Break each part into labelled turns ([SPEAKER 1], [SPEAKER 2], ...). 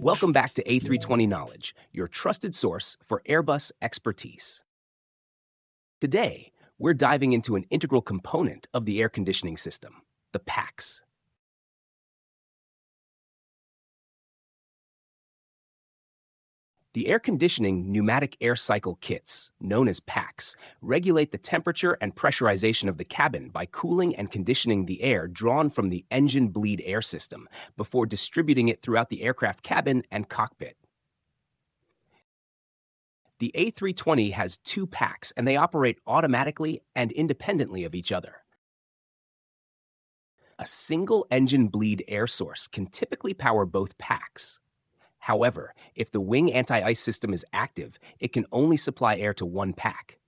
[SPEAKER 1] Welcome back to A320 Knowledge, your trusted source for Airbus expertise. Today, we're diving into an integral component of the air conditioning system, the packs. The air conditioning pneumatic air cycle kits, known as packs, regulate the temperature and pressurization of the cabin by cooling and conditioning the air drawn from the engine bleed air system before distributing it throughout the aircraft cabin and cockpit. The A320 has two packs and they operate automatically and independently of each other. A single engine bleed air source can typically power both packs. However, if the wing anti-ice system is active, it can only supply air to one pack.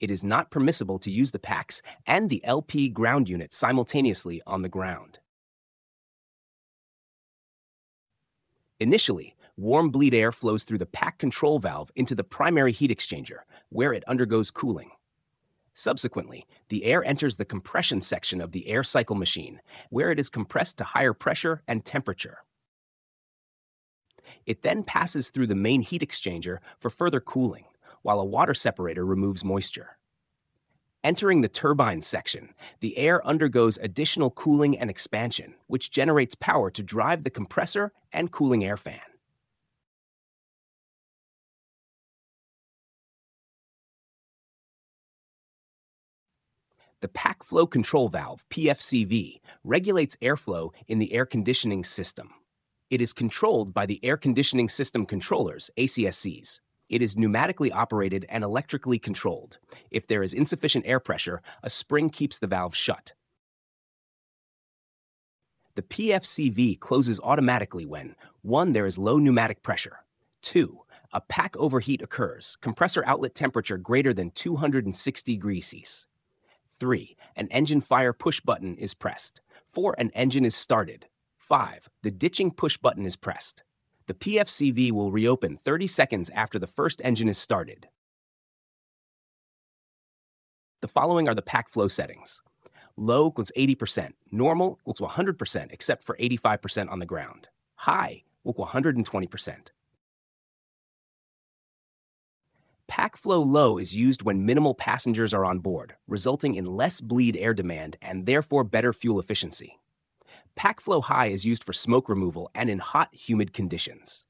[SPEAKER 1] It is not permissible to use the packs and the LP ground unit simultaneously on the ground. Initially, warm bleed air flows through the pack control valve into the primary heat exchanger, where it undergoes cooling. Subsequently, the air enters the compression section of the air cycle machine, where it is compressed to higher pressure and temperature. It then passes through the main heat exchanger for further cooling, while a water separator removes moisture. Entering the turbine section, the air undergoes additional cooling and expansion, which generates power to drive the compressor and cooling air fan. The Pack Flow Control Valve, PFCV, regulates airflow in the air conditioning system. It is controlled by the Air Conditioning System Controllers, ACSCs. It is pneumatically operated and electrically controlled. If there is insufficient air pressure, a spring keeps the valve shut. The PFCV closes automatically when 1. There is low pneumatic pressure. 2. A pack overheat occurs, compressor outlet temperature greater than 260 degrees Celsius. 3. An engine fire push button is pressed. 4. An engine is started. 5. The ditching push button is pressed. The PFCV will reopen 30 seconds after the first engine is started. The following are the pack flow settings. Low equals 80%, normal equals 100% except for 85% on the ground. High equal 120%. Pack flow low is used when minimal passengers are on board, resulting in less bleed air demand and therefore better fuel efficiency. Pack flow high is used for smoke removal and in hot, humid conditions.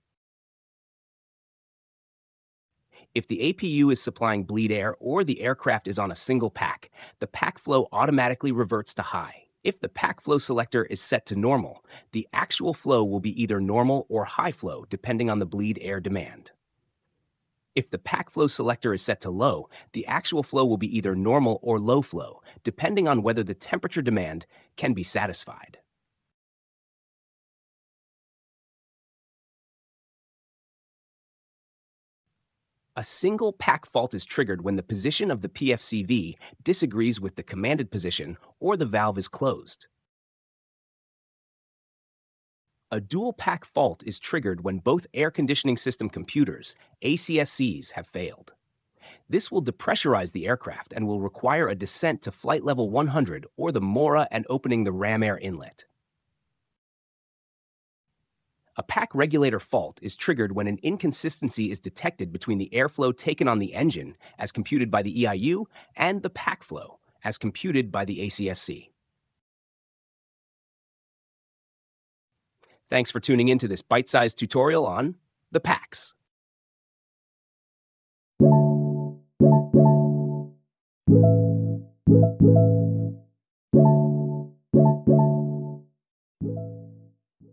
[SPEAKER 1] If the APU is supplying bleed air or the aircraft is on a single pack, the pack flow automatically reverts to high. If the pack flow selector is set to normal, the actual flow will be either normal or high flow depending on the bleed air demand. If the pack flow selector is set to low, the actual flow will be either normal or low flow, depending on whether the temperature demand can be satisfied. A single pack fault is triggered when the position of the PFCV disagrees with the commanded position or the valve is closed. A dual pack fault is triggered when both air conditioning system computers, ACSCs, have failed. This will depressurize the aircraft and will require a descent to flight level 100 or the MORA and opening the ram air inlet. A pack regulator fault is triggered when an inconsistency is detected between the airflow taken on the engine, as computed by the EIU, and the pack flow, as computed by the ACSC. Thanks for tuning in to this bite-sized tutorial on the packs.